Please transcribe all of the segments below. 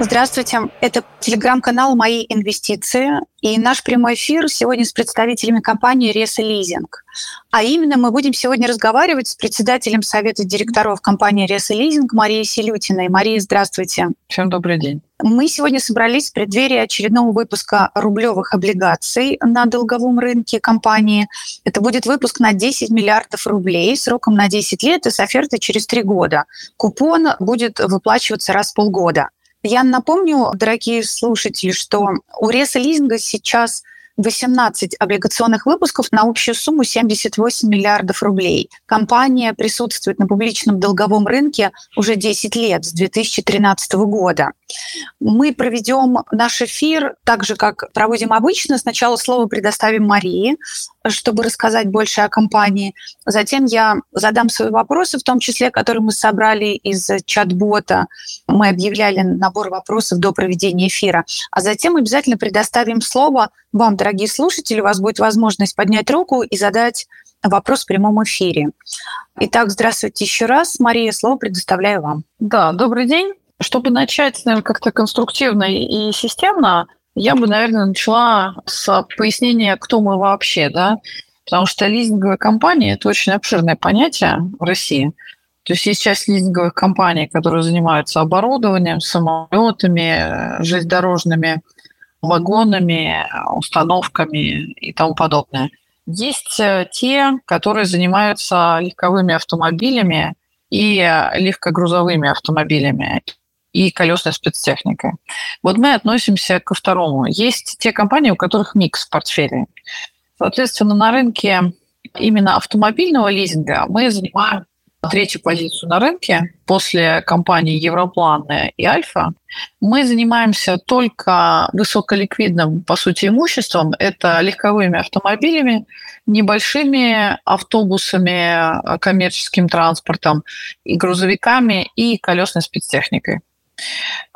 Здравствуйте. Это телеграм-канал «Мои инвестиции». И наш прямой эфир сегодня с представителями компании «Реса Лизинг». А именно мы будем сегодня разговаривать с председателем Совета директоров компании «Реса Лизинг» Марией Селютиной. Мария, здравствуйте. Всем добрый день. Мы сегодня собрались в преддверии очередного выпуска рублевых облигаций на долговом рынке компании. Это будет выпуск на 10 миллиардов рублей сроком на 10 лет и с офертой через 3 года. Купон будет выплачиваться раз в полгода. Я напомню, дорогие слушатели, что у Реса Лизинга сейчас 18 облигационных выпусков на общую сумму 78 миллиардов рублей. Компания присутствует на публичном долговом рынке уже 10 лет, с 2013 года. Мы проведем наш эфир так же, как проводим обычно. Сначала слово предоставим Марии, чтобы рассказать больше о компании. Затем я задам свои вопросы, в том числе, которые мы собрали из чат-бота. Мы объявляли набор вопросов до проведения эфира. А затем обязательно предоставим слово вам, дорогие слушатели. У вас будет возможность поднять руку и задать вопрос в прямом эфире. Итак, здравствуйте еще раз. Мария, слово предоставляю вам. Да, добрый день. Чтобы начать, наверное, как-то конструктивно и системно, я бы, наверное, начала с пояснения, кто мы вообще, да, потому что лизинговая компания – это очень обширное понятие в России. То есть есть часть лизинговых компаний, которые занимаются оборудованием, самолетами, железнодорожными вагонами, установками и тому подобное. Есть э, те, которые занимаются легковыми автомобилями и легкогрузовыми автомобилями и колесной спецтехникой. Вот мы относимся ко второму. Есть те компании, у которых микс портфелей. Соответственно, на рынке именно автомобильного лизинга мы занимаем третью позицию на рынке после компаний Европлан и Альфа. Мы занимаемся только высоколиквидным, по сути, имуществом. Это легковыми автомобилями, небольшими автобусами, коммерческим транспортом и грузовиками и колесной спецтехникой.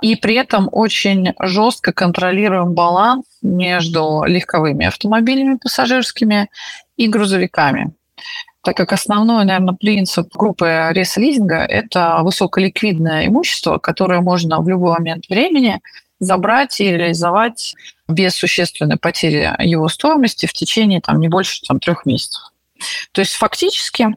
И при этом очень жестко контролируем баланс между легковыми автомобилями пассажирскими и грузовиками так как основной, наверное, принцип группы рестлизинга – это высоколиквидное имущество, которое можно в любой момент времени забрать и реализовать без существенной потери его стоимости в течение там, не больше там, трех месяцев. То есть фактически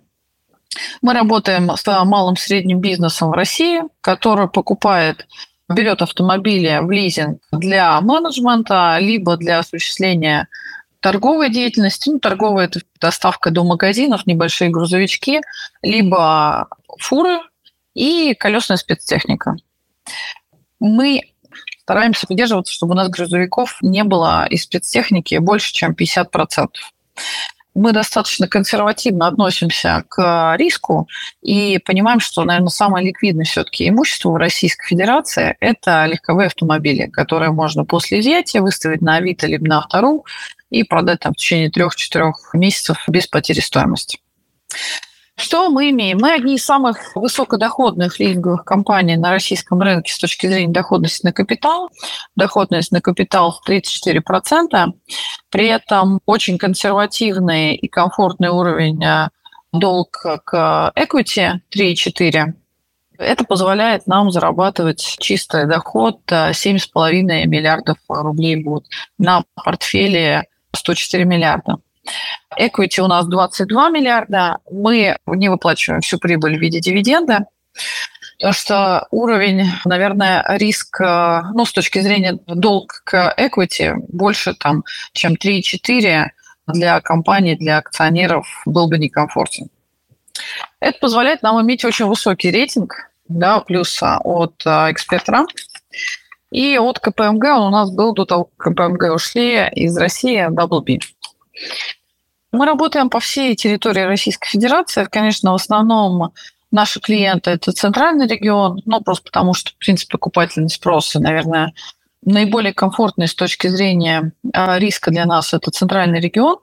мы работаем с малым средним бизнесом в России, который покупает берет автомобили в лизинг для менеджмента, либо для осуществления торговой деятельности. Ну, торговая – это доставка до магазинов, небольшие грузовички, либо фуры и колесная спецтехника. Мы стараемся придерживаться, чтобы у нас грузовиков не было из спецтехники больше, чем 50% мы достаточно консервативно относимся к риску и понимаем, что, наверное, самое ликвидное все-таки имущество в Российской Федерации – это легковые автомобили, которые можно после изъятия выставить на Авито либо на Автору и продать там в течение трех-четырех месяцев без потери стоимости. Что мы имеем? Мы одни из самых высокодоходных лизинговых компаний на российском рынке с точки зрения доходности на капитал. Доходность на капитал 34%. При этом очень консервативный и комфортный уровень э, долг к equity 3,4. Это позволяет нам зарабатывать чистый доход 7,5 э, миллиардов рублей в год на портфеле 104 миллиарда. Equity у нас 22 миллиарда. Мы не выплачиваем всю прибыль в виде дивиденда. Потому что уровень, наверное, риск, ну, с точки зрения долг к equity больше, там, чем 3-4 для компаний, для акционеров был бы некомфортен. Это позволяет нам иметь очень высокий рейтинг, да, плюс от экспертора. И от КПМГ он у нас был до того, как КПМГ ушли из России WB. Мы работаем по всей территории Российской Федерации. Конечно, в основном наши клиенты – это центральный регион, ну, просто потому что, в принципе, покупательный спрос, наверное, наиболее комфортный с точки зрения а, риска для нас – это центральный регион.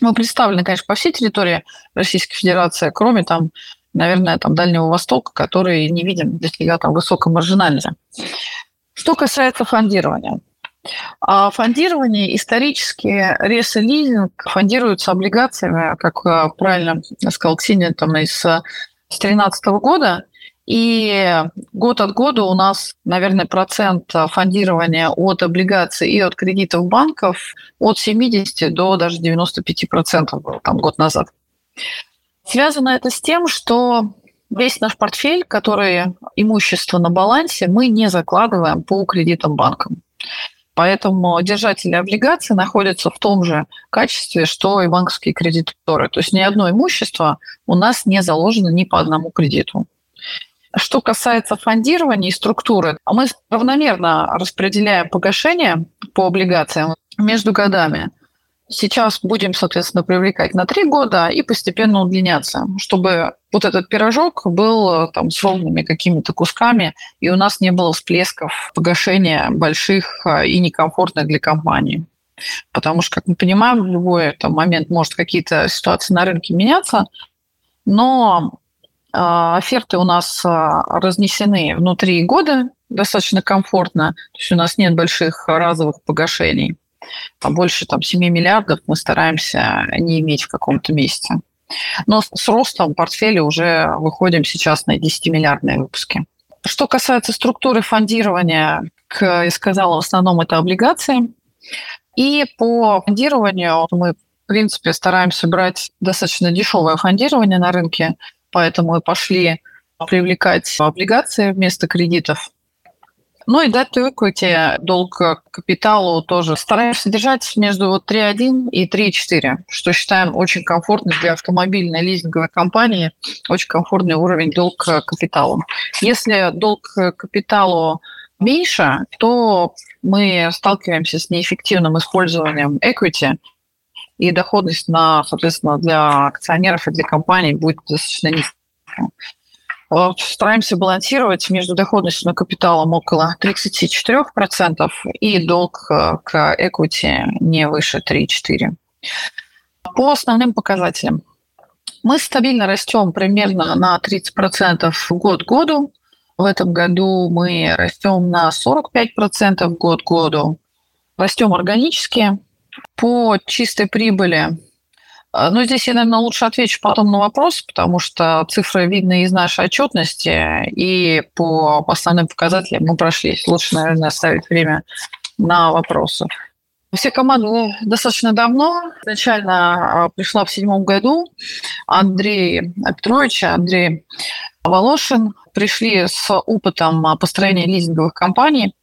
Мы представлены, конечно, по всей территории Российской Федерации, кроме там, наверное, там Дальнего Востока, который не видим для себя там высокой маржинальности. Что касается фондирования – а фондирование исторически ресо-лизинг фондируется облигациями, как э, правильно сказал Ксения, там из 2013 года. И И год от года у нас, наверное, процент фондирования от облигаций и от кредитов банков от 70 до даже 95 процентов был там год назад. Связано это с тем, что весь наш портфель, который имущество на балансе, мы не закладываем по кредитам банкам. Поэтому держатели облигаций находятся в том же качестве, что и банковские кредиторы. То есть ни одно имущество у нас не заложено ни по одному кредиту. Что касается фондирования и структуры, мы равномерно распределяем погашение по облигациям между годами. Сейчас будем, соответственно, привлекать на три года и постепенно удлиняться, чтобы вот этот пирожок был там с ровными какими-то кусками, и у нас не было всплесков погашения больших а, и некомфортных для компании. Потому что, как мы понимаем, в любой там, момент может какие-то ситуации на рынке меняться, но э, оферты у нас разнесены внутри года достаточно комфортно, то есть у нас нет больших разовых погашений а больше там 7 миллиардов мы стараемся не иметь в каком-то месте. Но с ростом портфеля уже выходим сейчас на 10-миллиардные выпуски. Что касается структуры фондирования, как я сказала, в основном это облигации. И по фондированию мы, в принципе, стараемся брать достаточно дешевое фондирование на рынке, поэтому мы пошли привлекать облигации вместо кредитов. Ну и debt to equity, долг капиталу тоже стараемся держать между вот 3.1 и 3.4, что считаем очень комфортным для автомобильной лизинговой компании, очень комфортный уровень долг к капиталу. Если долг капиталу меньше, то мы сталкиваемся с неэффективным использованием equity, и доходность на, соответственно, для акционеров и для компаний будет достаточно низкая. Стараемся балансировать между доходностью на капиталом около 34% и долг э, к equity не выше 3-4. По основным показателям. Мы стабильно растем примерно на 30% год к году. В этом году мы растем на 45% год к году. Растем органически. По чистой прибыли ну, здесь я, наверное, лучше отвечу потом на вопрос, потому что цифры видны из нашей отчетности, и по основным показателям мы прошлись. Лучше, наверное, оставить время на вопросы. Все команды достаточно давно. Изначально а, пришла в седьмом году Андрей Петрович, Андрей Волошин. Пришли с опытом построения лизинговых компаний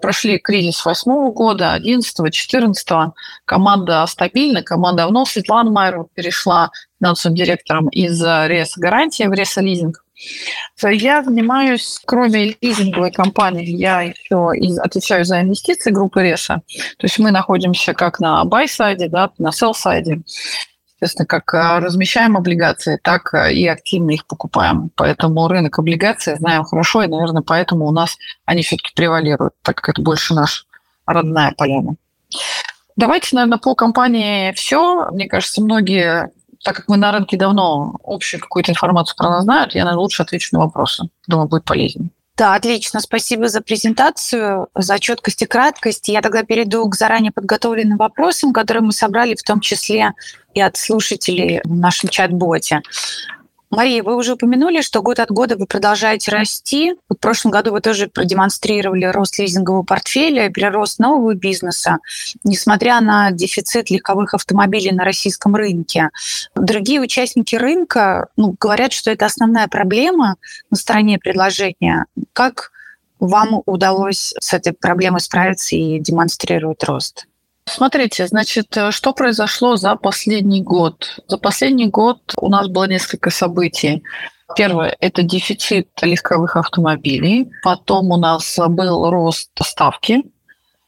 прошли кризис восьмого года, одиннадцатого, четырнадцатого. Команда стабильна, команда давно. Светлана Майрова перешла финансовым директором из РЕС гарантия в РЕС лизинг. Я занимаюсь, кроме лизинговой компании, я еще отвечаю за инвестиции группы РЕСа. То есть мы находимся как на buy-сайде, да, на sell-сайде соответственно, как э, размещаем облигации, так э, и активно их покупаем. Поэтому рынок облигаций знаем хорошо, и, наверное, поэтому у нас они все-таки превалируют, так как это больше наша родная поляна. Давайте, наверное, по компании все. Мне кажется, многие, так как мы на рынке давно общую какую-то информацию про нас знают, я, наверное, лучше отвечу на вопросы. Думаю, будет полезнее. Да, отлично. Спасибо за презентацию, за четкость и краткость. Я тогда перейду к заранее подготовленным вопросам, которые мы собрали в том числе и от слушателей в нашем чат-боте. Мария, вы уже упомянули, что год от года вы продолжаете расти. В прошлом году вы тоже продемонстрировали рост лизингового портфеля, прирост нового бизнеса, несмотря на дефицит легковых автомобилей на российском рынке. Другие участники рынка ну, говорят, что это основная проблема на стороне предложения. Как вам удалось с этой проблемой справиться и демонстрировать рост? Смотрите, значит, э, что произошло за последний год? За последний год у нас было несколько событий. Первое – это дефицит легковых автомобилей. Потом у нас был рост ставки.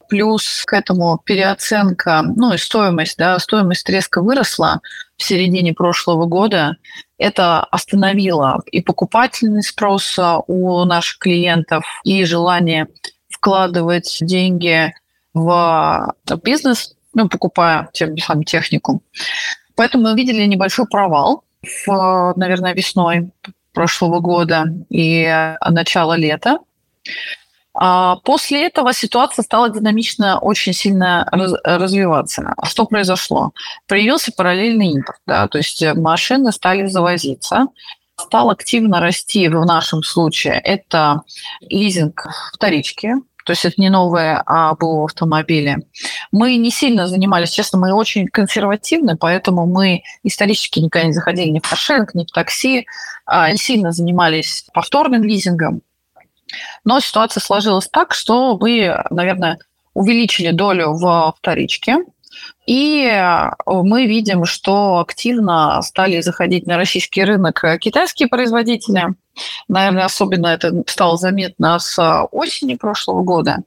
Плюс к этому переоценка, ну и стоимость, да, стоимость резко выросла в середине прошлого года. Это остановило и покупательный спрос у наших клиентов, и желание вкладывать деньги в бизнес, ну, покупая тем самым технику. Поэтому мы видели небольшой провал в, наверное, весной прошлого года и начало лета. А после этого ситуация стала динамично очень сильно раз, развиваться. А что произошло? Появился параллельный импорт, да, то есть машины стали завозиться, стал активно расти в нашем случае. Это лизинг вторички, то есть это не новое а АБУ автомобили. Мы не сильно занимались, честно, мы очень консервативны, поэтому мы исторически никогда не заходили ни в каршеринг, ни в такси, а не сильно занимались повторным лизингом. Но ситуация сложилась так, что мы, наверное, увеличили долю в вторичке, и мы видим, что активно стали заходить на российский рынок китайские производители – Наверное, особенно это стало заметно с а, осени прошлого года.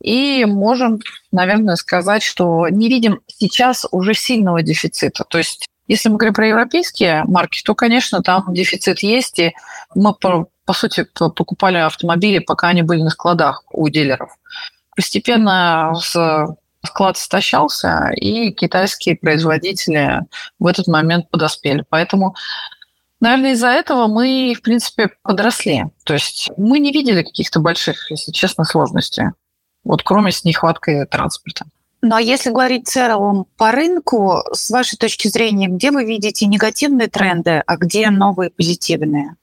И можем, наверное, сказать, что не видим сейчас уже сильного дефицита. То есть если мы говорим про европейские марки, то, конечно, там дефицит есть, и мы, по, по сути, покупали автомобили, пока они были на складах у дилеров. Постепенно склад истощался, и китайские производители в этот момент подоспели. Поэтому Наверное, из-за этого мы, в принципе, подросли. То есть мы не видели каких-то больших, если честно, сложностей. Вот кроме с нехваткой транспорта. Ну а если говорить в целом по рынку, с вашей точки зрения, где вы видите негативные тренды, а где новые позитивные?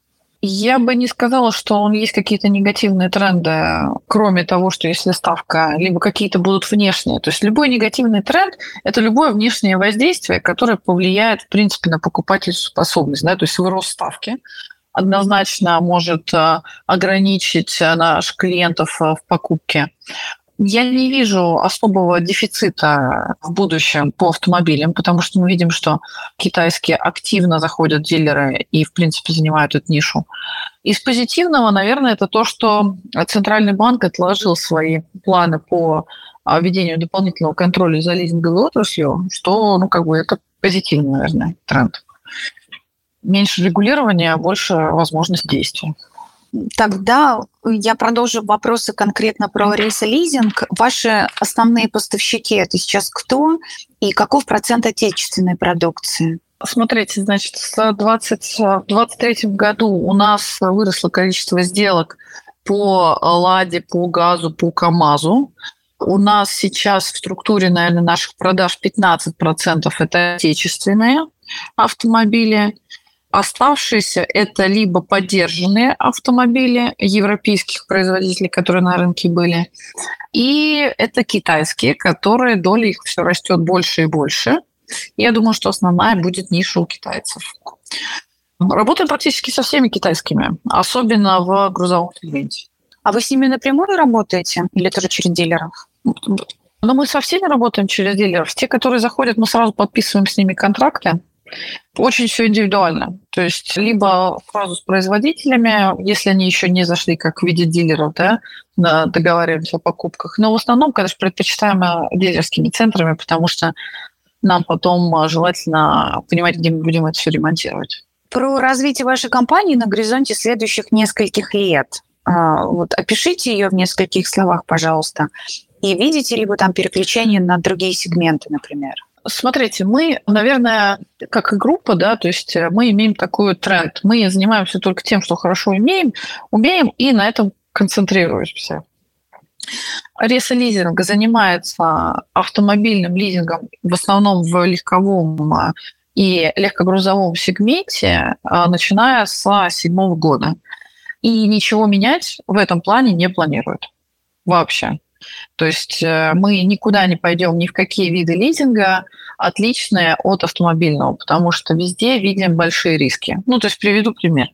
Я бы не сказала, что он есть какие-то негативные тренды, кроме того, что если ставка, либо какие-то будут внешние. То есть любой негативный тренд – это любое внешнее воздействие, которое повлияет, в принципе, на покупательскую способность. Да? То есть вырост ставки однозначно может э, ограничить э, наших клиентов э, в покупке. Я не вижу особого дефицита в будущем по автомобилям, потому что мы видим, что китайские активно заходят дилеры и, в принципе, занимают эту нишу. Из позитивного, наверное, это то, что Центральный банк отложил свои планы по а, введению дополнительного контроля за лизинговой отраслью, что, ну, как бы, это позитивный, наверное, тренд. Меньше регулирования, больше возможность действия. Тогда я продолжу вопросы конкретно про рейс-лизинг. Ваши основные поставщики – это сейчас кто и каков процент отечественной продукции? Смотрите, значит, в 2023 году у нас выросло количество сделок по Ладе, по газу, по КАМАЗу. У нас сейчас в структуре, наверное, наших продаж 15% это отечественные автомобили, Оставшиеся – это либо поддержанные автомобили европейских производителей, которые на рынке были, и это китайские, которые доля их все растет больше и больше. Я думаю, что основная будет ниша у китайцев. Работаем практически со всеми китайскими, особенно в грузовом сегменте. А вы с ними напрямую работаете или тоже через дилеров? Ну, мы со всеми работаем через дилеров. Те, которые заходят, мы сразу подписываем с ними контракты. Очень все индивидуально. То есть либо сразу с производителями, если они еще не зашли как в виде дилеров, да, договариваемся о покупках. Но в основном, конечно, предпочитаем дилерскими центрами, потому что нам потом э, желательно понимать, где мы будем это все ремонтировать. Про развитие вашей компании на горизонте следующих нескольких лет. А, вот опишите ее в нескольких словах, пожалуйста. И видите ли вы там переключение на другие сегменты, например? Смотрите, мы, наверное, как и группа, да, то есть э, мы имеем такой тренд. Мы занимаемся только тем, что хорошо умеем, умеем и на этом концентрируемся. Ресолизинг занимается автомобильным лизингом в основном в легковом а, и легкогрузовом сегменте, а, начиная с седьмого года. И ничего менять в этом плане не планируют вообще. То есть э, мы никуда не пойдем ни в какие виды лизинга, отличные от автомобильного, потому что везде видим большие риски. Ну, то есть приведу пример.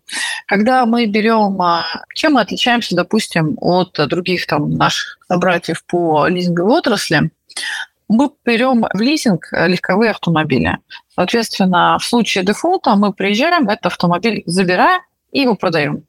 Когда мы берем, а, чем мы отличаемся, допустим, от других там наших собратьев по лизинговой отрасли, мы берем в лизинг легковые автомобили. Соответственно, в случае дефолта мы приезжаем, этот автомобиль забираем и его продаем.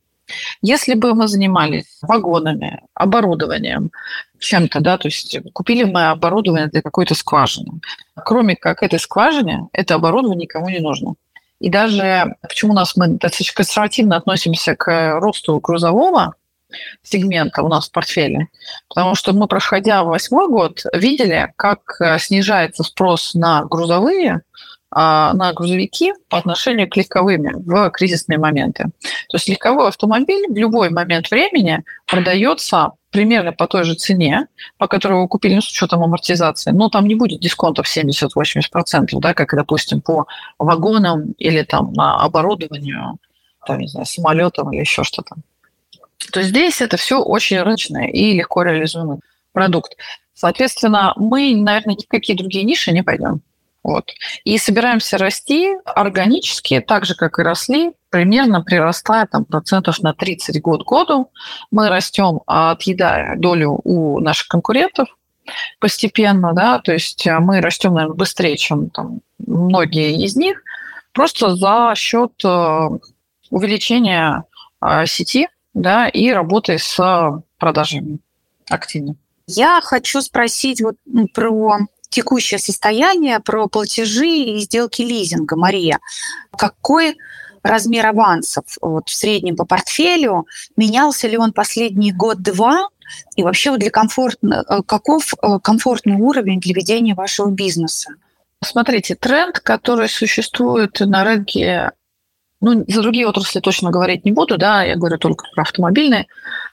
Если бы мы занимались вагонами, оборудованием, чем-то, да, то есть купили мы оборудование для какой-то скважины. Кроме как этой скважине, это оборудование никому не нужно. И даже почему у нас мы достаточно консервативно относимся к росту грузового сегмента у нас в портфеле, потому что мы, проходя восьмой год, видели, как снижается спрос на грузовые на грузовики по отношению к легковыми в кризисные моменты. То есть легковой автомобиль в любой момент времени продается примерно по той же цене, по которой вы купили, ну, с учетом амортизации, но там не будет дисконтов 70-80%, да, как, допустим, по вагонам или там оборудованию. там, не знаю, самолетом или еще что-то. То есть здесь это все очень рыночное и легко реализуемый продукт. Соответственно, мы, наверное, ни в какие другие ниши не пойдем. Вот. И собираемся расти органически, так же, как и росли, примерно прирастая там, процентов на 30 год году. Мы растем, отъедая долю у наших конкурентов постепенно, да, то есть э, мы растем, наверное, быстрее, чем там, многие из них, просто за счет э, увеличения сети, да, и работы с продажами активно. Я хочу спросить вот про текущее состояние, про платежи и сделки лизинга, Мария. Какой размер авансов вот, в среднем по портфелю? Менялся ли он последний год-два? И вообще для комфортно, э, каков э, комфортный уровень для ведения вашего бизнеса? Смотрите, тренд, который существует на рынке, ну, за другие отрасли точно говорить не буду, да, я говорю только про автомобильные,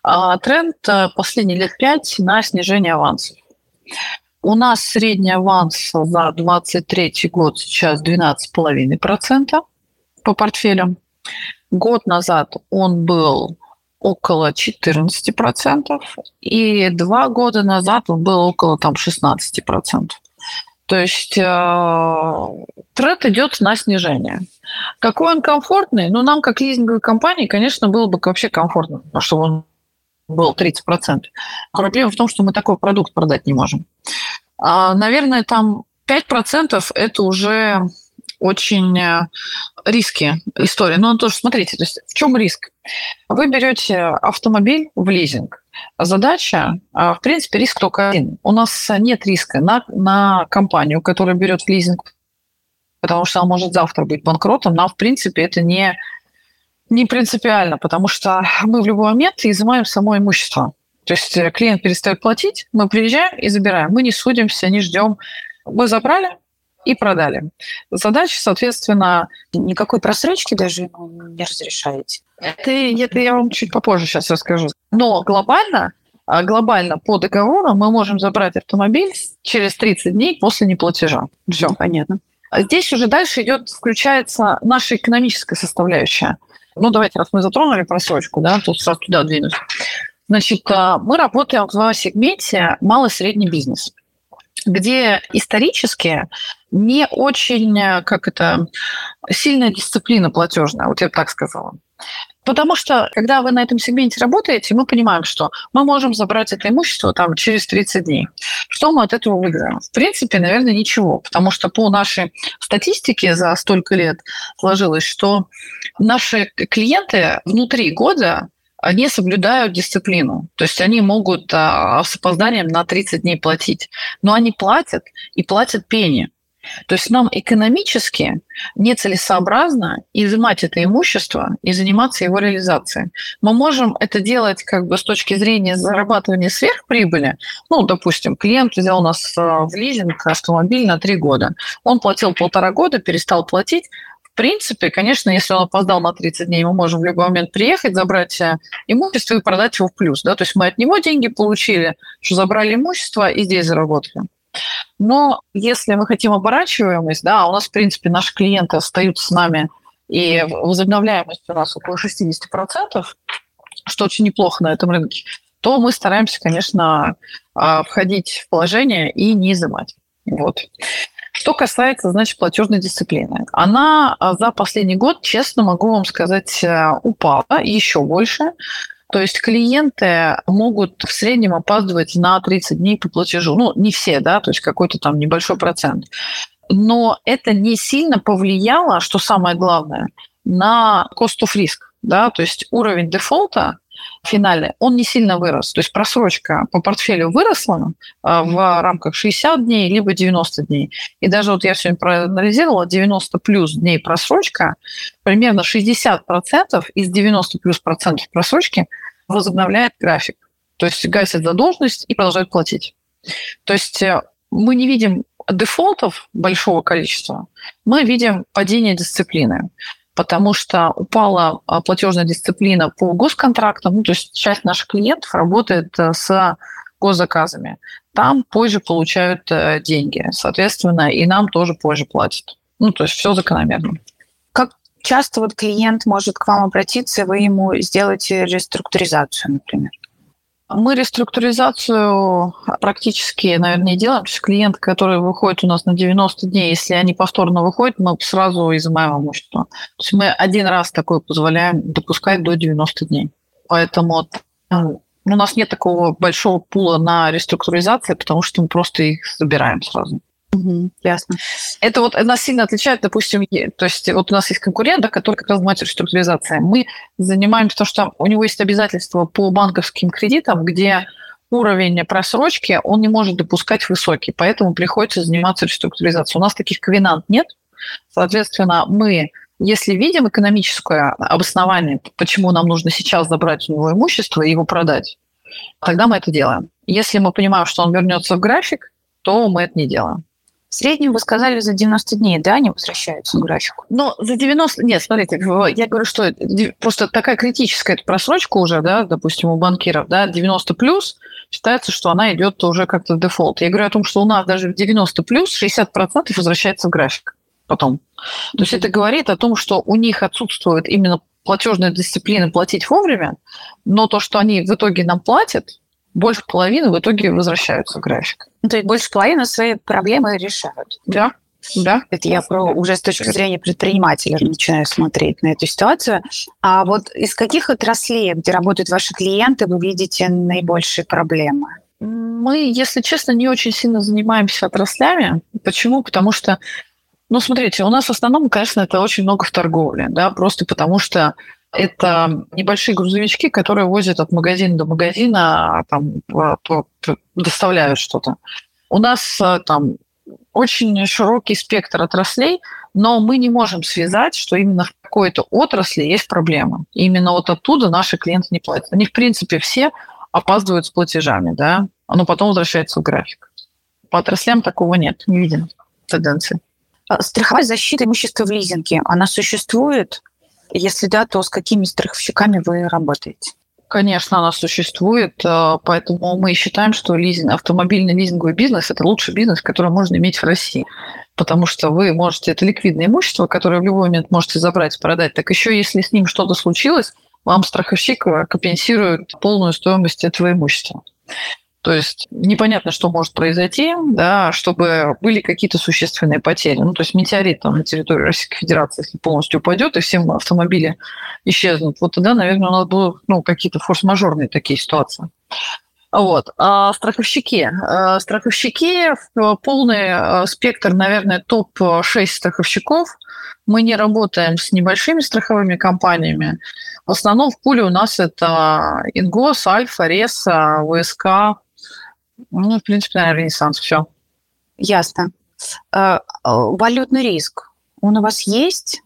а тренд э, последние лет пять на снижение авансов. У нас средний аванс за 2023 год сейчас 12,5% по портфелям. Год назад он был около 14%, и два года назад он был около там, 16%. То есть э, тренд идет на снижение. Какой он комфортный? Ну, нам, как лизинговой компании, конечно, было бы вообще комфортно, чтобы он был 30%. Проблема в том, что мы такой продукт продать не можем. А, наверное, там 5% это уже очень э, риски истории. Но тоже смотрите, то есть в чем риск? Вы берете автомобиль в лизинг. Задача, а, в принципе, риск только один. У нас нет риска на, на компанию, которая берет в лизинг, потому что она может завтра быть банкротом. Нам, в принципе, это не не принципиально, потому что мы в любой момент изымаем само имущество. То есть э, клиент перестает платить, мы приезжаем и забираем. Мы не судимся, не ждем. Мы забрали и продали. Задача, соответственно... Никакой просрочки даже не разрешаете? Это, это я вам чуть попозже сейчас расскажу. Но глобально, а, глобально по договору мы можем забрать автомобиль через 30 дней после неплатежа. Все. Понятно. А здесь уже дальше идет, включается наша экономическая составляющая. Ну, давайте, раз мы затронули просрочку, да, тут сразу туда двинусь. Значит, а, мы работаем в сегменте малый средний бизнес, где исторически не очень, как это, сильная дисциплина платежная, вот я бы так сказала. Потому что, когда вы на этом сегменте работаете, мы понимаем, что мы можем забрать это имущество там, через 30 дней. Что мы от этого выиграем? В принципе, наверное, ничего, потому что по нашей статистике за столько лет сложилось, что наши клиенты внутри года не соблюдают дисциплину. То есть они могут а, с опозданием на 30 дней платить. Но они платят и платят пени. То есть нам экономически нецелесообразно изымать это имущество и заниматься его реализацией. Мы можем это делать как бы с точки зрения зарабатывания сверхприбыли. Ну, допустим, клиент взял у нас э, в лизинг автомобиль на три года. Он платил полтора года, перестал платить, в принципе, конечно, если он опоздал на 30 дней, мы можем в любой момент приехать, забрать э, имущество и продать его в плюс. Да? То есть мы от него деньги получили, что забрали имущество и здесь заработали. Но если мы хотим оборачиваемость, да, у нас, в принципе, наши клиенты остаются с нами, и возобновляемость у нас около 60%, что очень неплохо на этом рынке, то мы стараемся, конечно, а, входить в положение и не изымать. Вот. Что касается, значит, платежной дисциплины. Она а, за последний год, честно могу вам сказать, э, упала еще больше. То есть клиенты могут в среднем опаздывать на 30 дней по платежу. Ну, не все, да, то есть какой-то там небольшой процент. Но это не сильно повлияло, что самое главное, на cost of risk. Да? То есть уровень дефолта финальный, он не сильно вырос. То есть просрочка по портфелю выросла а, в рамках 60 дней, либо 90 дней. И даже вот я сегодня проанализировала, 90 плюс дней просрочка, примерно 60% из 90 плюс процентов просрочки возобновляет график. То есть гасит задолженность и продолжает платить. То есть э, мы не видим дефолтов большого количества, мы видим падение дисциплины потому что упала а, платежная дисциплина по госконтрактам, ну, то есть часть наших клиентов работает э, с госзаказами. Там позже получают э, деньги, соответственно, и нам тоже позже платят. Ну, то есть все закономерно. Как часто вот клиент может к вам обратиться, вы ему сделаете реструктуризацию, например? Мы реструктуризацию практически, наверное, не делаем. То есть клиент, который выходит у нас на 90 дней, если они повторно выходят, мы сразу изымаем имущество. То есть мы один раз такое позволяем допускать до 90 дней. Поэтому ну, у нас нет такого большого пула на реструктуризацию, потому что мы просто их забираем сразу. Угу, ясно. Это вот нас сильно отличает, допустим, то есть вот у нас есть конкурент, да, который как раз занимается реструктуризацией. Мы занимаемся то, что у него есть обязательства по банковским кредитам, где уровень просрочки он не может допускать высокий, поэтому приходится заниматься реструктуризацией. У нас таких ковенант нет, соответственно, мы если видим экономическое обоснование, почему нам нужно сейчас забрать у него имущество и его продать, тогда мы это делаем. Если мы понимаем, что он вернется в график, то мы это не делаем. В среднем вы сказали за 90 дней, да, они возвращаются к графику? Ну, за 90... Нет, смотрите, я говорю, что просто такая критическая просрочка уже, да, допустим, у банкиров, да, 90 плюс, считается, что она идет уже как-то дефолт. Я говорю о том, что у нас даже в 90 плюс 60% возвращается в график потом. То есть это говорит о том, что у них отсутствует именно платежная дисциплина платить вовремя, но то, что они в итоге нам платят, больше половины в итоге возвращаются в график. Ну, то есть больше половины свои проблемы решают. Да. Да. Это я про уже с точки зрения предпринимателя начинаю смотреть на эту ситуацию. А вот из каких отраслей, где работают ваши клиенты, вы видите наибольшие проблемы? Мы, если честно, не очень сильно занимаемся отраслями. Почему? Потому что, ну, смотрите, у нас в основном, конечно, это очень много в торговле, да, просто потому что это небольшие грузовички, которые возят от магазина до магазина, а там, доставляют что-то. У нас а, там очень широкий спектр отраслей, но мы не можем связать, что именно в какой-то отрасли есть проблема. И именно вот оттуда наши клиенты не платят. Они, в принципе, все опаздывают с платежами, да, но потом возвращаются в график. По отраслям такого нет, не видим тенденции. А страховая защита имущества в лизинге, она существует? Если да, то с какими страховщиками вы работаете? Конечно, она существует, э, поэтому мы считаем, что лизинг, автомобильный лизинговый бизнес – это лучший бизнес, который можно иметь в России. Потому что вы можете, это ликвидное имущество, которое в любой момент можете забрать, продать. Так еще если с ним что-то случилось, вам страховщик компенсирует полную стоимость этого имущества. То есть непонятно, что может произойти, да, чтобы были какие-то существенные потери. Ну, то есть метеорит там, на территории Российской Федерации, если полностью упадет, и все автомобили исчезнут, вот тогда, наверное, у нас будут ну, какие-то форс-мажорные такие ситуации. Вот. А страховщики. А страховщики, полный а, спектр, наверное, топ-6 страховщиков. Мы не работаем с небольшими страховыми компаниями. В основном в пуле у нас это Ингос, Альфа, Реса, ВСК, ну, в принципе, наверное, Ренессанс, все. Ясно. Э, валютный риск, он у вас есть?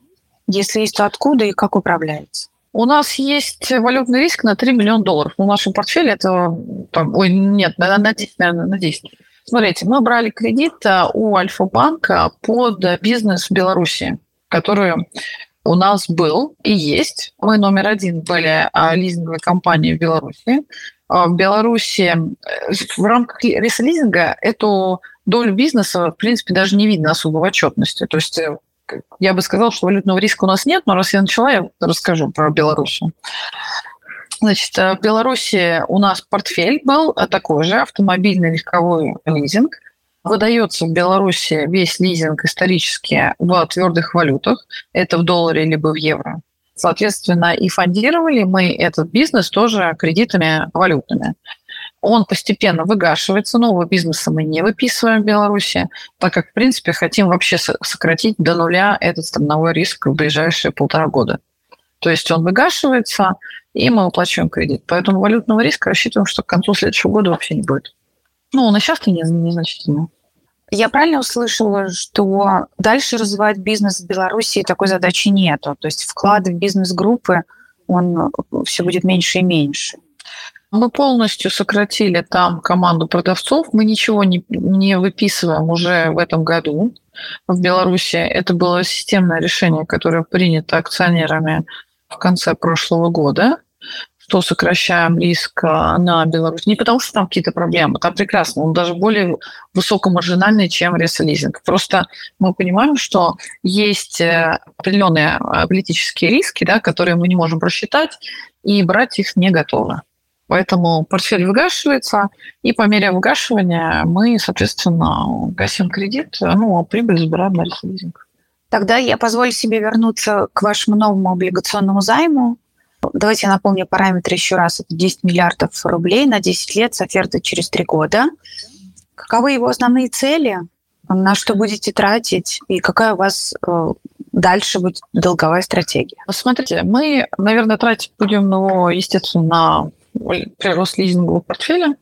Если есть, то откуда и как управляется? У нас есть валютный риск на 3 миллиона долларов. В нашем портфеле это... Ой, нет, на, на 10, наверное, на 10. Смотрите, мы брали кредит э, у Альфа-банка под бизнес в Беларуси, который у нас был и есть. Мы номер один были лизинговой компанией в Беларуси. А, в Беларуси э, в рамках ресализинга эту долю бизнеса, в принципе, даже не видно особо в отчетности. То есть э, я бы сказала, что валютного риска у нас нет, но раз я начала, я расскажу про Беларусь. Значит, э, в Беларуси у нас портфель был такой же, автомобильный легковой лизинг. Выдается в Беларуси весь лизинг исторически в твердых валютах. Это в долларе либо в евро. Соответственно, и фондировали мы этот бизнес тоже кредитами валютными. Он постепенно выгашивается, нового бизнеса мы не выписываем в Беларуси, так как, в принципе, хотим вообще сократить до нуля этот страновой риск в ближайшие полтора года. То есть он выгашивается, и мы выплачиваем кредит. Поэтому валютного риска рассчитываем, что к концу следующего года вообще не будет. Ну, он и сейчас не, незначительный. Я правильно услышала, что дальше развивать бизнес в Беларуси такой задачи нету? То есть вклад в бизнес-группы, он все будет меньше и меньше? Мы полностью сократили там команду продавцов. Мы ничего не, не выписываем уже в этом году в Беларуси. Это было системное решение, которое принято акционерами в конце прошлого года что сокращаем риск а, на Беларусь. Не потому, что там какие-то проблемы, там прекрасно, он даже более высокомаржинальный, чем ресолизинг. Просто мы понимаем, что есть э, определенные политические риски, да, которые мы не можем просчитать, и брать их не готовы. Поэтому портфель выгашивается, и по мере выгашивания мы, соответственно, гасим кредит, ну, а прибыль забираем на ресолизинг. Тогда я позволю себе вернуться к вашему новому облигационному займу. Давайте я напомню параметры еще раз. Это 10 миллиардов рублей на 10 лет с офертой через 3 года. Каковы его основные цели? На что будете тратить? И какая у вас э, дальше будет долговая стратегия? Смотрите, мы, наверное, тратить будем, ну, естественно, на прирост лизингового портфеля.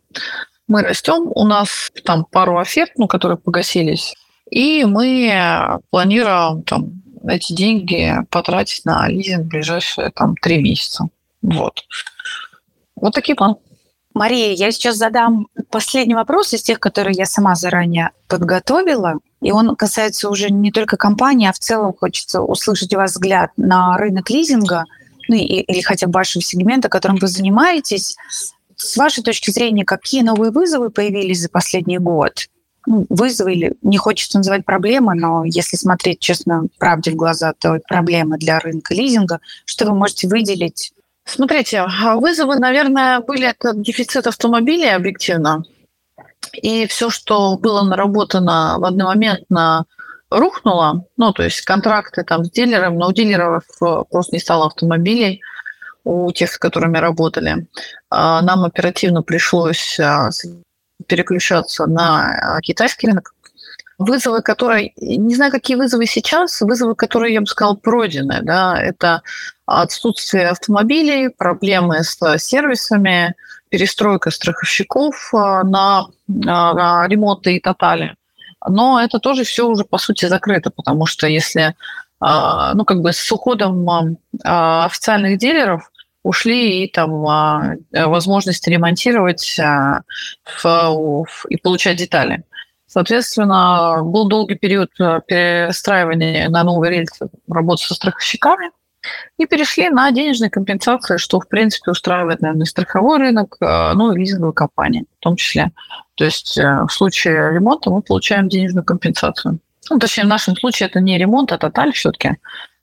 Мы растем, у нас там пару оферт, ну, которые погасились, и мы планируем там, эти деньги потратить на лизинг в ближайшие там, три месяца. Вот. Вот такие планы. Мария, я сейчас задам последний вопрос из тех, которые я сама заранее подготовила. И он касается уже не только компании, а в целом хочется услышать у вас взгляд на рынок лизинга, ну или хотя бы вашего сегмента, которым вы занимаетесь. С вашей точки зрения, какие новые вызовы появились за последний год? Ну, вызовы или не хочется называть проблемы, но если смотреть честно правде в глаза, то проблемы для рынка лизинга. Что вы можете выделить? Смотрите, а вызовы, наверное, были это дефицит автомобилей объективно. И все, что было наработано в один момент на рухнуло, ну, то есть контракты там с дилером, но у дилеров э, просто не стало автомобилей, у тех, с которыми работали. А нам оперативно пришлось а, переключаться на а, китайский рынок. Вызовы, которые, не знаю, какие вызовы сейчас, вызовы, которые, я бы сказала, пройдены, да, это отсутствие автомобилей, проблемы с сервисами, перестройка страховщиков а, на, на ремонты и тотали. Но это тоже все уже, по сути, закрыто, потому что если, а, ну, как бы с уходом официальных дилеров ушли и там а, возможность ремонтировать а, и получать детали. Соответственно, был долгий период а, перестраивания на новые рельсы работы со страховщиками и перешли на денежные компенсации, что, в принципе, устраивает, наверное, страховой рынок, ну и лизинговые компании в том числе. То есть э, в случае ремонта мы получаем денежную компенсацию. Ну, точнее, в нашем случае это не ремонт, а тоталь все-таки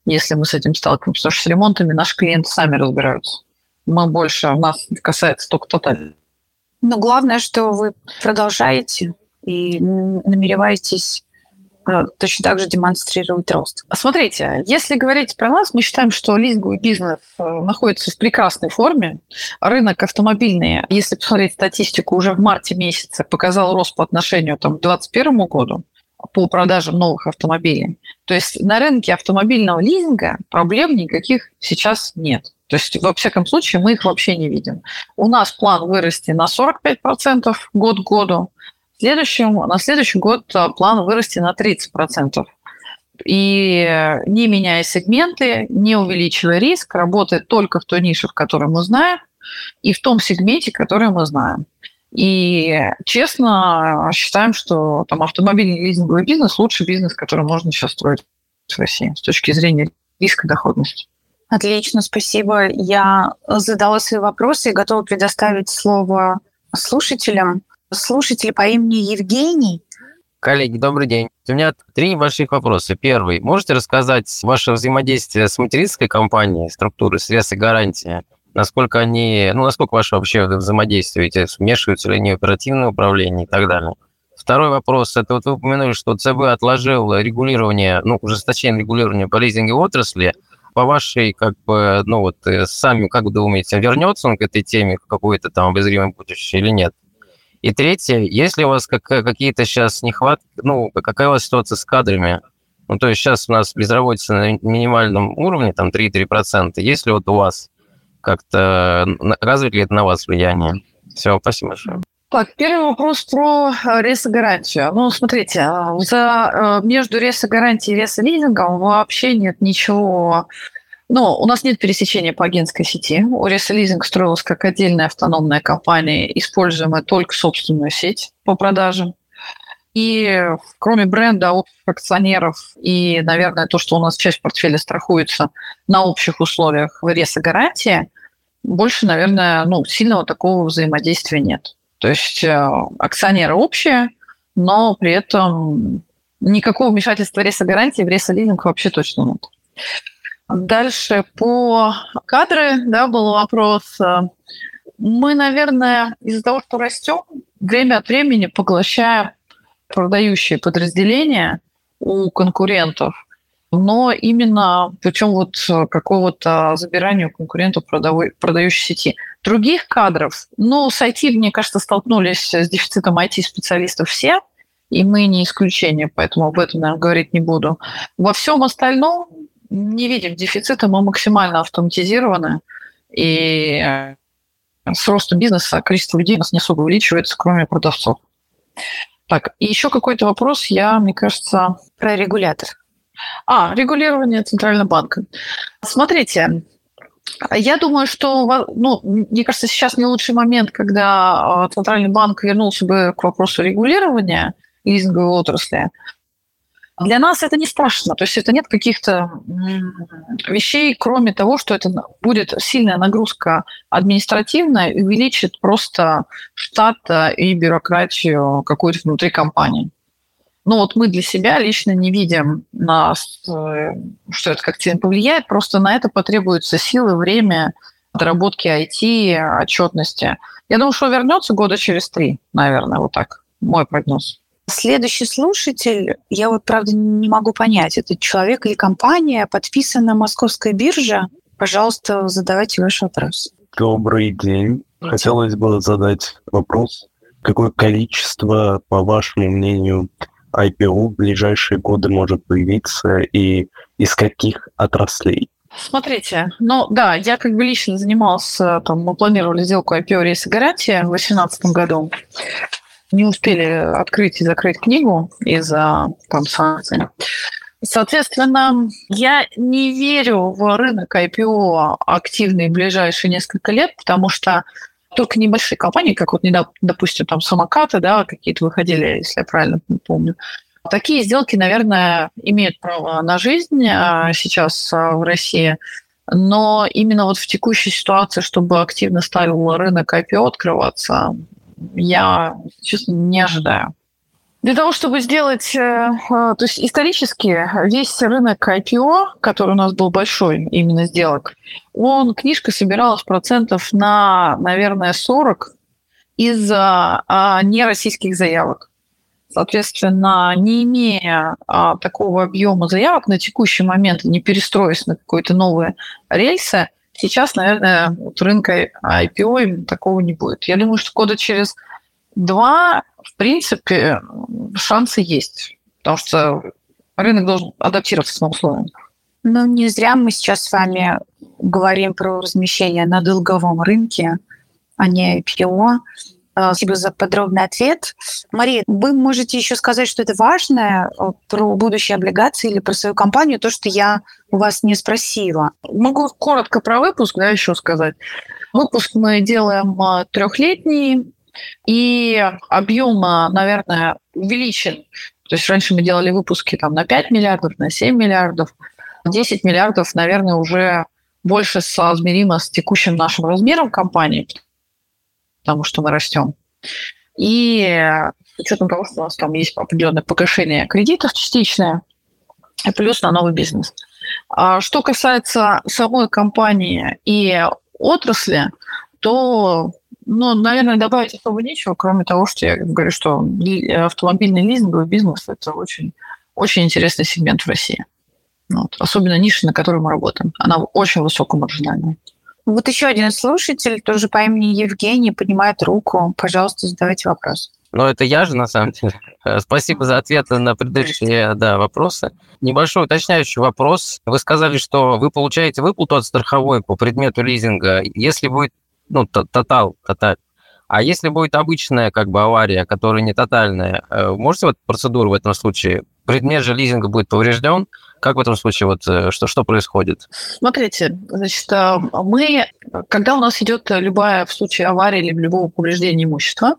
если мы с этим сталкиваемся. Потому что с ремонтами наши клиенты сами разбираются. Мы больше, у нас касается только тоталь. Но главное, что вы продолжаете и намереваетесь э, точно так же демонстрировать рост. Смотрите, если говорить про нас, мы считаем, что лизинговый бизнес э, находится в прекрасной форме. Рынок автомобильный, если посмотреть статистику, уже в марте месяце показал рост по отношению там, к 2021 году по продажам новых автомобилей. То есть на рынке автомобильного лизинга проблем никаких сейчас нет. То есть, во всяком случае, мы их вообще не видим. У нас план вырасти на 45% год к году. Следующем, на следующий год а, план вырасти на 30%. И не меняя сегменты, не увеличивая риск, работает только в той нише, в которой мы знаем, и в том сегменте, который мы знаем. И честно считаем, что там автомобильный лизинговый бизнес лучший бизнес, который можно сейчас строить в России с точки зрения риска доходности. Отлично, спасибо. Я задала свои вопросы и готова предоставить слово слушателям. Слушатель по имени Евгений. Коллеги, добрый день. У меня три небольших вопроса. Первый. Можете рассказать ваше взаимодействие с материнской компанией, структурой средств и гарантии? Насколько они, ну, насколько ваше вообще взаимодействие, вмешиваются ли они в оперативное управление и так далее. Второй вопрос, это вот вы упомянули, что ЦБ отложил регулирование, ну, ужесточение регулирования по лизинговой отрасли. По вашей, как бы, ну, вот, э, сами, как вы думаете, вернется он к этой теме в какое-то там обозримое будущее или нет? И третье, есть ли у вас как, какие-то сейчас нехватки, ну, какая у вас ситуация с кадрами? Ну, то есть сейчас у нас безработица на минимальном уровне, там 3-3%. Есть ли вот у вас как-то развит ли это на вас влияние? Все, спасибо большое. Так, первый вопрос про э, ресогарантию. Ну, смотрите, э, за, э, между ресогарантией и ресолизингом вообще нет ничего... Ну, у нас нет пересечения по агентской сети. У ресолизинг строилась как отдельная автономная компания, используемая только собственную сеть по продажам. И кроме бренда, общих акционеров и, наверное, то, что у нас часть портфеля страхуется на общих условиях в ресогарантии, больше, наверное, ну, сильного такого взаимодействия нет. То есть э, акционеры общие, но при этом никакого вмешательства реса гарантии в реса лизинг вообще точно нет. Дальше по кадры, да, был вопрос. Мы, наверное, из-за того, что растем, время от времени поглощаем продающие подразделения у конкурентов, но именно причем вот какого-то забирания у конкурентов продавой, продающей сети. Других кадров, ну, с IT, мне кажется, столкнулись с дефицитом IT-специалистов все, и мы не исключение, поэтому об этом, наверное, говорить не буду. Во всем остальном не видим дефицита, мы максимально автоматизированы, и э, с ростом бизнеса количество людей у нас не особо увеличивается, кроме продавцов. Так, и еще какой-то вопрос, я, мне кажется... Про регулятор. А, регулирование Центрального банка. Смотрите, я думаю, что, ну, мне кажется, сейчас не лучший момент, когда а, Центральный банк вернулся бы к вопросу регулирования лизинговой отрасли. Для нас это не страшно, то есть это нет каких-то вещей, кроме того, что это будет сильная нагрузка административная увеличит просто штат э, и бюрократию какой-то внутри компании. Ну вот мы для себя лично не видим, на, э, что это как сильно повлияет, просто на это потребуются силы, время, отработки IT, отчетности. Я думаю, что вернется года через три, наверное, вот так, мой прогноз. Следующий слушатель, я вот, правда, не могу понять, это человек или компания, подписана Московская биржа. Пожалуйста, задавайте ваш вопрос. Добрый день. Хотелось бы задать вопрос. Какое количество, по вашему мнению, IPO в ближайшие годы может появиться и из каких отраслей? Смотрите, ну да, я как бы лично занимался, там, мы планировали сделку IPO рейса гарантия в 2018 году не успели открыть и закрыть книгу из-за там, санкций. Соответственно, я не верю в рынок IPO активный в ближайшие несколько лет, потому что только небольшие компании, как вот недавно, допустим, там самокаты, да, какие-то выходили, если я правильно помню, Такие сделки, наверное, имеют право на жизнь а, сейчас а, в России, но именно вот в текущей ситуации, чтобы активно стал рынок IPO открываться, я, честно, не ожидаю. Для того, чтобы сделать, э, э, то есть исторически весь рынок IPO, который у нас был большой именно сделок, он, книжка собиралась процентов на, наверное, 40 из-за а, нероссийских заявок. Соответственно, не имея а, такого объема заявок на текущий момент, не перестроясь на какие-то новые рельсы, Сейчас, наверное, вот рынка IPO такого не будет. Я думаю, что года через два, в принципе, шансы есть, потому что рынок должен адаптироваться к новым условиям. Ну, не зря мы сейчас с вами говорим про размещение на долговом рынке, а не IPO. Э, спасибо за подробный ответ. Мария, вы можете еще сказать, что это важное э, про будущие облигации или про свою компанию, то, что я у вас не спросила. Могу коротко про выпуск да, еще сказать. Выпуск мы делаем э, трехлетний, и объем, наверное, увеличен. То есть раньше мы делали выпуски там, на 5 миллиардов, на 7 миллиардов. 10 миллиардов, наверное, уже больше соизмеримо с текущим нашим размером компании, потому что мы растем. И с учетом того, что у нас там есть определенное погашение кредитов частичное, плюс на новый бизнес. А что касается самой компании и отрасли, то, ну, наверное, добавить особо нечего, кроме того, что я говорю, что автомобильный лизинговый бизнес – это очень, очень интересный сегмент в России. Вот. Особенно ниша, на которой мы работаем. Она очень высокомаржинальная. Вот еще один слушатель, тоже по имени Евгений, поднимает руку. Пожалуйста, задавайте вопрос. Ну, это я же, на самом деле. Спасибо за ответы на предыдущие да, вопросы. Небольшой уточняющий вопрос. Вы сказали, что вы получаете выплату от страховой по предмету лизинга. Если будет, ну, тотал, тоталь, а если будет обычная как бы авария, которая не тотальная, э, можете вот процедуру в этом случае? Предмет же лизинга будет поврежден, как в этом случае, вот э, что, что происходит? Смотрите, значит, э, мы, когда у нас идет любая в случае аварии или любого повреждения имущества,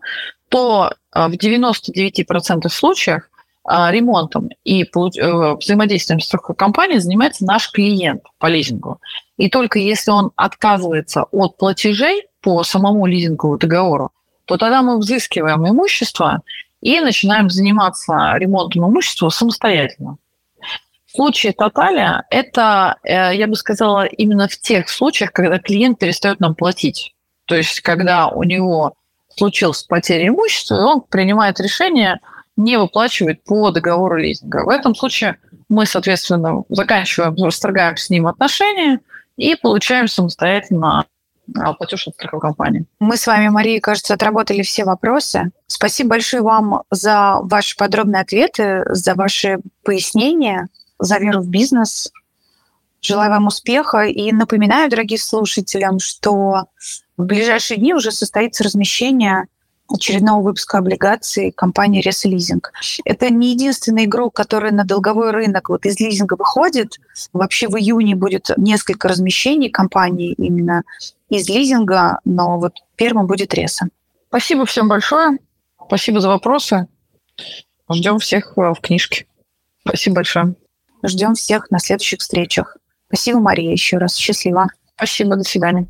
то э, в 99% случаев а, ремонтом и э, взаимодействием с компанией занимается наш клиент по лизингу. И только если он отказывается от платежей по самому лизинговому договору, то тогда мы взыскиваем имущество и начинаем заниматься ремонтом имущества самостоятельно. Случае Тоталя это, э, я бы сказала, именно в тех случаях, когда клиент перестает нам платить. То есть, когда у него случилась потеря имущества, и он принимает решение не выплачивать по договору лизинга. В этом случае мы, соответственно, заканчиваем, расторгаем с ним отношения и получаем самостоятельно а, платеж от страховой компании. Мы с вами, Мария, кажется, отработали все вопросы. Спасибо большое вам за ваши подробные ответы, за ваши пояснения, за веру в бизнес. Желаю вам успеха и напоминаю, дорогим слушателям, что в ближайшие дни уже состоится размещение очередного выпуска облигаций компании Ресализинг. Это не единственный игрок, который на долговой рынок вот из лизинга выходит. Вообще в июне будет несколько размещений компании именно из лизинга, но вот первым будет Реса. Спасибо всем большое. Спасибо за вопросы. Ждем всех э, в книжке. Спасибо большое. Ждем всех на следующих встречах. Спасибо, Мария, еще раз. Счастливо. Спасибо, до свидания.